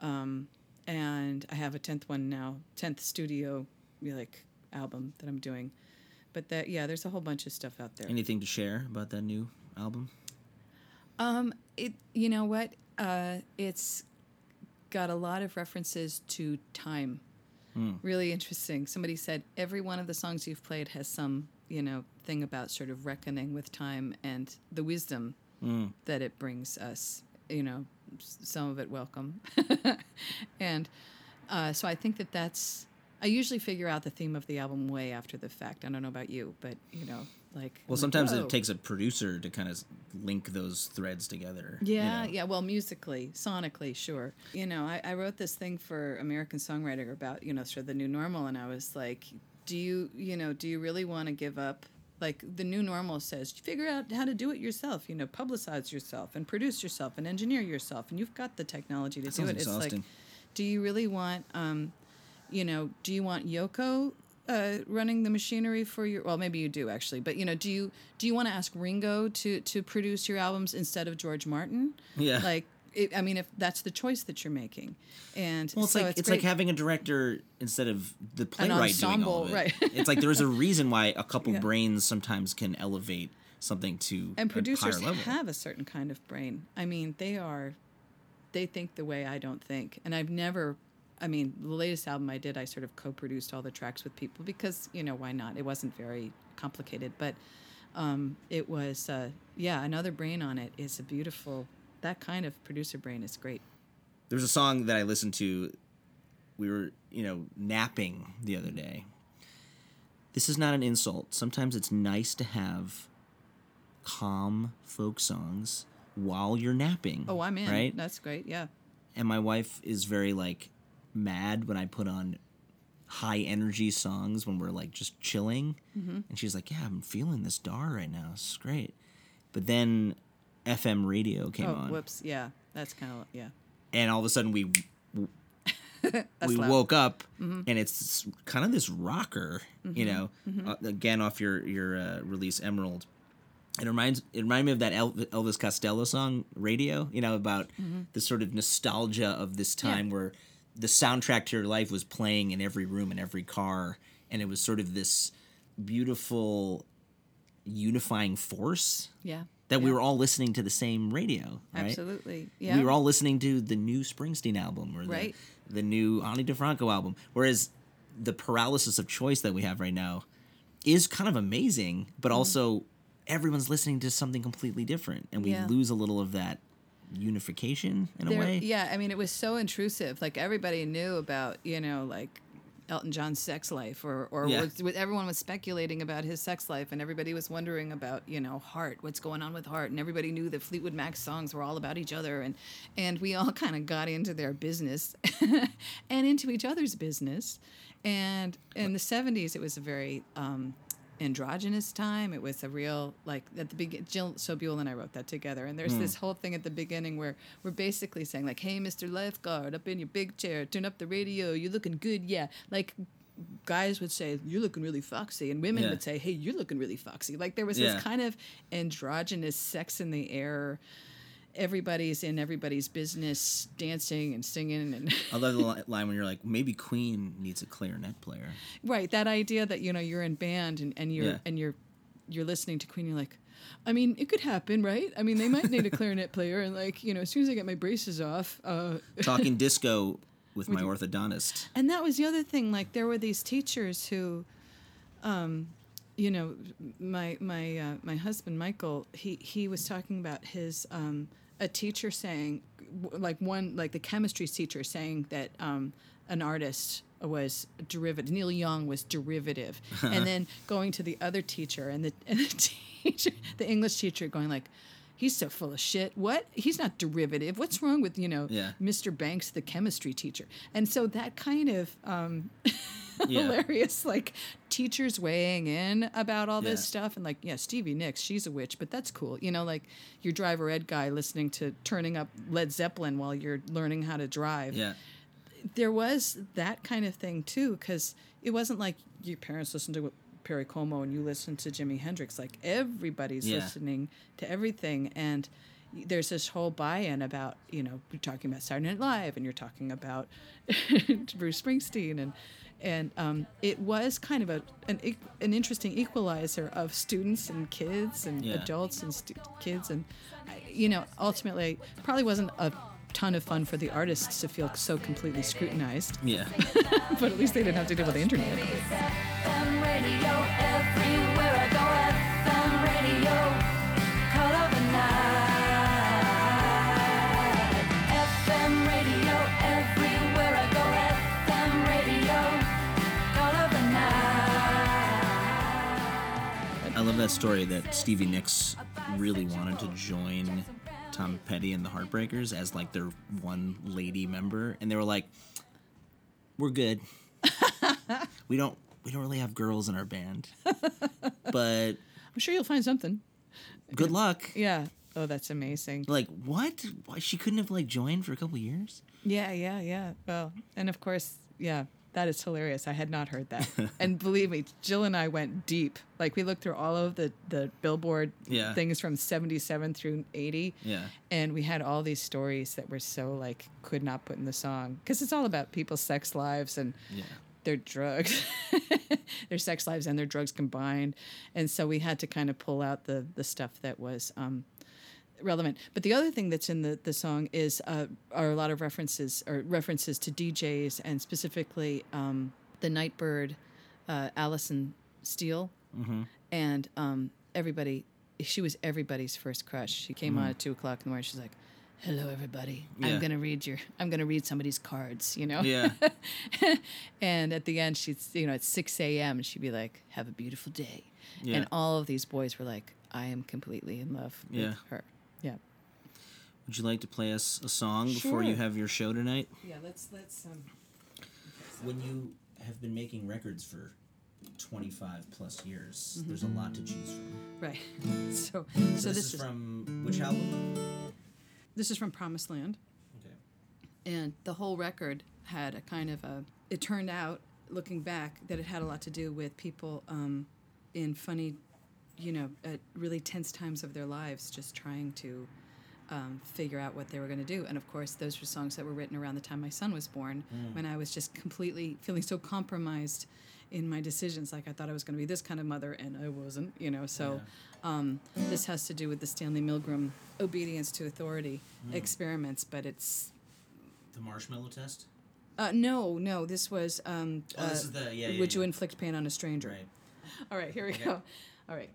um, and I have a tenth one now, tenth studio like album that I'm doing. But that yeah, there's a whole bunch of stuff out there. Anything to share about that new album? Um, it you know what? Uh, it's got a lot of references to time. Really interesting. Somebody said every one of the songs you've played has some you know thing about sort of reckoning with time and the wisdom that it brings us. You know, s- some of it welcome, and uh, so I think that that's. I usually figure out the theme of the album way after the fact. I don't know about you, but you know, like Well, I'm like, sometimes "Whoa." it takes a producer to kind of link those threads together. you Yeah, know? yeah. Well, musically, sonically, sure. You know, I, I wrote this thing for American Songwriter about you know sort of the new normal, and I was like, do you you know do you really want to give up? Like the new normal says, figure out how to do it yourself. You know, publicize yourself and produce yourself and engineer yourself, and you've got the technology to do sounds it. It's like, do you really want, um, you know, do you want Yoko? Uh, running the machinery for your well maybe you do actually but you know do you do you want to ask ringo to to produce your albums instead of george martin Yeah. like it, I mean, if that's the choice that you're making, and Well, it's so like it's, it's, like having a director instead of the playwright doing all of it. right. it's like there's a reason why a couple Yeah. brains sometimes can elevate something to and producers higher level. have a certain kind of brain. I mean, they are, they think the way I don't think, and I've never. I mean, the latest album I did, I sort of co-produced all the tracks with people because you know why not? It wasn't very complicated, but um, it was uh, yeah, another brain on it is a beautiful. That kind of producer brain is great. There's a song that I listened to. We were, you know, napping the other day. This is not an insult. Sometimes it's nice to have calm folk songs while you're napping. Oh, I'm in. Right? That's great. Yeah. and my wife is very like mad when I put on high energy songs when we're like just chilling, Mm-hmm. and she's like, "Yeah, I'm feeling this dar right now. It's great." But then FM radio came Oh, on, whoops. Yeah. That's kind of yeah. and all of a sudden we we loud. Mm-hmm. woke up, and it's kind of this rocker, you know, uh, again off your your uh, release Emerald. It reminds it reminded me of that Elvis Costello song "Radio," you know, about the sort of nostalgia of this time Yeah. where the soundtrack to your life was playing in every room in every car, and it was sort of this beautiful unifying force Yeah. That we were all listening to the same radio. Right? Absolutely. Yeah. We were all listening to the new Springsteen album or the, Right. the new Ani DiFranco album. Whereas the paralysis of choice that we have right now is kind of amazing, Mm-hmm. but also everyone's listening to something completely different, and we Yeah. lose a little of that unification in a way. Yeah, I mean, it was so intrusive. Like everybody knew about, you know, like Elton John's sex life, or or Yeah. was, everyone was speculating about his sex life, and everybody was wondering about, you know, Heart, what's going on with Heart, and everybody knew that Fleetwood Mac songs were all about each other, and and we all kind of got into their business and into each other's business, and in the '70s, it was a very um, androgynous time. It was a real like at the beginning. Jill Sobule and I wrote that together, and there's hmm. this whole thing at the beginning where we're basically saying like, "Hey, Mr. Lifeguard, up in your big chair, turn up the radio. You're looking good, yeah." Like guys would say, "You're looking really foxy," and women Yeah. would say, "Hey, you're looking really foxy." Like there was Yeah. this kind of androgynous sex in the air. Everybody's in everybody's business, dancing and singing, and I love the line when you're like, maybe Queen needs a clarinet player. right that idea that you know you're in band and, and you're Yeah. and you're you're listening to queen you're like i mean it could happen right i mean they might need a clarinet player and like you know as soon as i get my braces off uh Talking disco with my orthodontist. and that was the other thing like there were these teachers who um you know my my uh, my husband michael he he was talking about his um a teacher saying like one like the chemistry teacher saying that um an artist was derivative neil young was derivative and then going to the other teacher and the and the teacher the english teacher going like He's so full of shit. What? He's not derivative. What's wrong with, you know, Yeah. Mr. Banks, the chemistry teacher? And so that kind of um, Yeah. hilarious, like teachers weighing in about all this Yeah. stuff, and like, yeah, Stevie Nicks, she's a witch, but that's cool. You know, like your driver ed guy listening to turning up Led Zeppelin while you're learning how to drive. Yeah. There was that kind of thing too, because it wasn't like your parents listened to Perry Como and you listened to Jimi Hendrix. Like everybody's Yeah. listening to everything, and there's this whole buy-in about you know you're talking about Saturday Night Live and you're talking about Bruce Springsteen and and um, it was kind of a an, an interesting equalizer of students and kids and Yeah. adults and stu- kids and you know ultimately probably wasn't a ton of fun for the artists to feel so completely scrutinized Yeah. but at least they didn't have to deal with the internet love that story that Stevie Nicks really wanted to join Tom Petty and the Heartbreakers as like their one lady member, and they were like, "We're good. we don't we don't really have girls in our band, but i'm sure you'll find something good luck." yeah oh that's amazing Like what? Why she couldn't have like joined for a couple years? yeah yeah yeah well and of course yeah That is hilarious. I had not heard that. and believe me, Jill and I went deep. Like we looked through all of the the Billboard Yeah. things from 77 through 80. Yeah. And we had all these stories that were so like could not put in the song because it's all about people's sex lives and Yeah. their drugs, their sex lives and their drugs combined. And so we had to kind of pull out the the stuff that was um, relevant. But the other thing that's in the, the song is uh, are a lot of references or references to DJs and specifically um, the Nightbird, uh, Alison Steele, and um, everybody. She was everybody's first crush. She came on at two o'clock in the morning. She's like, "Hello, everybody. Yeah. I'm gonna read your. I'm gonna read somebody's cards. You know." Yeah. And at the end, she'd, you know, at 6 a.m., she'd be like, have a beautiful day. Yeah. And all of these boys were like, I am completely in love Yeah. with her. Yeah. Would you like to play us a song before you Sure. have your show tonight? Yeah, let's, let's, um, When you have been making records for 25 plus years, Mm-hmm. there's a lot to choose from. right. So, So, so this, is, from which album? this is from Promised Land. Okay. and the whole record had a kind of a it turned out looking back that it had a lot to do with people um, in funny you know at really tense times of their lives just trying to um, figure out what they were going to do and of course those were songs that were written around the time my son was born when i was just completely feeling so compromised in my decisions like i thought i was going to be this kind of mother and i wasn't you know so um, this has to do with the stanley milgram obedience to authority experiments but it's The Marshmallow Test? uh, no, no. This was. Um, Oh, this uh, is the- yeah, yeah, Would you yeah. inflict pain on a stranger? Right. All right, here we Okay. go. All right.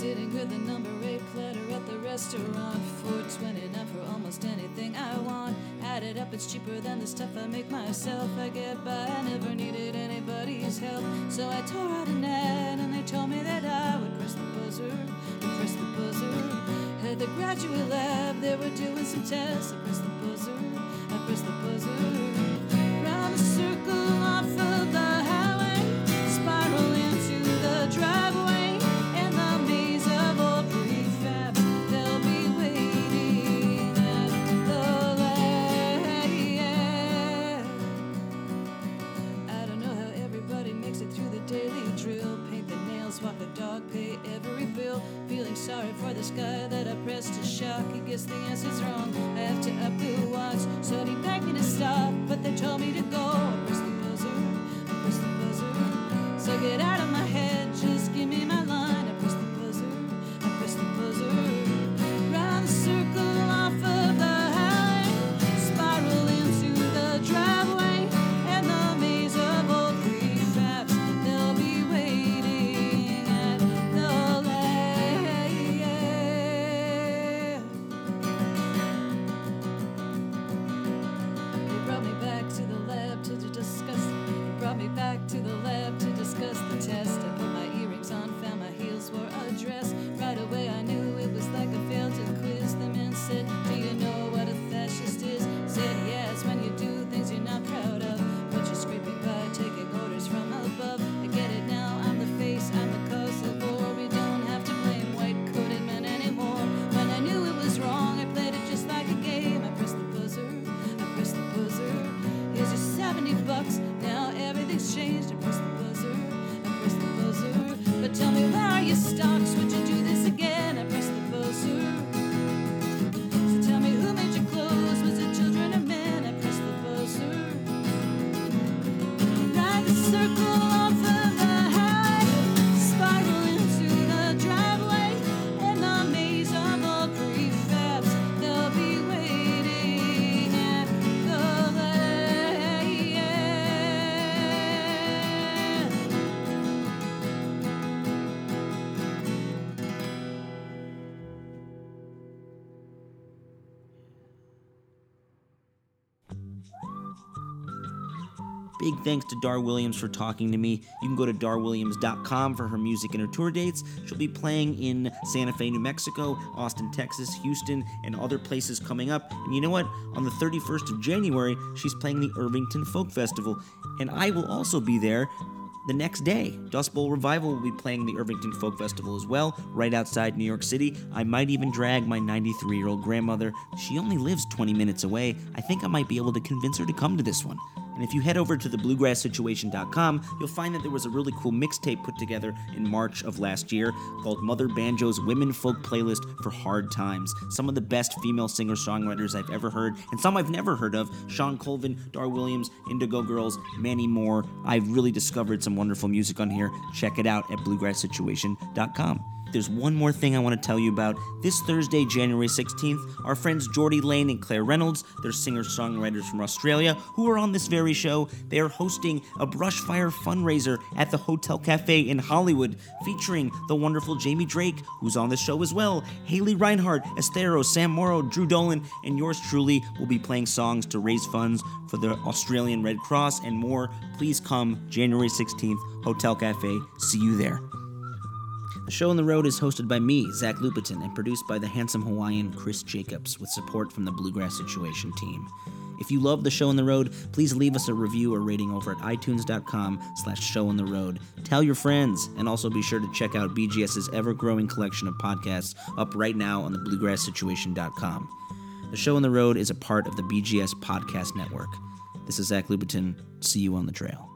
Sitting with a number eight platter at the restaurant, for twenty nine for almost anything I want. Add it up, it's cheaper than the stuff I make myself. I get by, I never needed anybody's help, so I tore out an ad, and they told me that I would press the buzzer, press the buzzer. At the graduate lab, they were doing some tests. I pressed the buzzer, I pressed the buzzer. Walk the dog, pay every bill. Feeling sorry for this guy that I pressed to shock. He gets the answers wrong. I have to up the watch. So he begged me to stop, but they told me to go. I pressed the buzzer, I pressed the buzzer. So get out of my Big thanks to Dar Williams for talking to me. You can go to darwilliams.com for her music and her tour dates. She'll be playing in Santa Fe, New Mexico, Austin, Texas, Houston, and other places coming up. And you know what? On the 31st of January, she's playing the Irvington Folk Festival. And I will also be there the next day. Dust Bowl Revival will be playing the Irvington Folk Festival as well, right outside New York City. I might even drag my 93 year old grandmother. She only lives 20 minutes away. I think I might be able to convince her to come to this one. And if you head over to thebluegrasssituation.com, you'll find that there was a really cool mixtape put together in March of last year called Mother Banjo's Women Folk Playlist for Hard Times. Some of the best female singer songwriters I've ever heard, and some I've never heard of Shawn Colvin, Dar Williams, Indigo Girls, many more. I've really discovered some wonderful music on here. Check it out at bluegrasssituation.com. There's one more thing I want to tell you about. This Thursday, January 16th, our friends Geordie Lane and Claire Reynolds, they're singer songwriters from Australia, who are on this very show, they are hosting a brushfire fundraiser at the Hotel Cafe in Hollywood, featuring the wonderful Jamie Drake, who's on the show as well, Haley Reinhart, Estero, Sam Morrow, Drew Dolan, and yours truly will be playing songs to raise funds for the Australian Red Cross and more. Please come January 16th, Hotel Cafe. See you there. The show on the road is hosted by me, Zach Lupetin, and produced by the handsome Hawaiian Chris Jacobs with support from the Bluegrass Situation team. If you love the show on the road, please leave us a review or rating over at itunes.com slash show on the road. Tell your friends, and also be sure to check out BGS's ever-growing collection of podcasts up right now on the bluegrasssituation.com. The show on the road is a part of the BGS Podcast Network. This is Zach Lupetin. See you on the trail.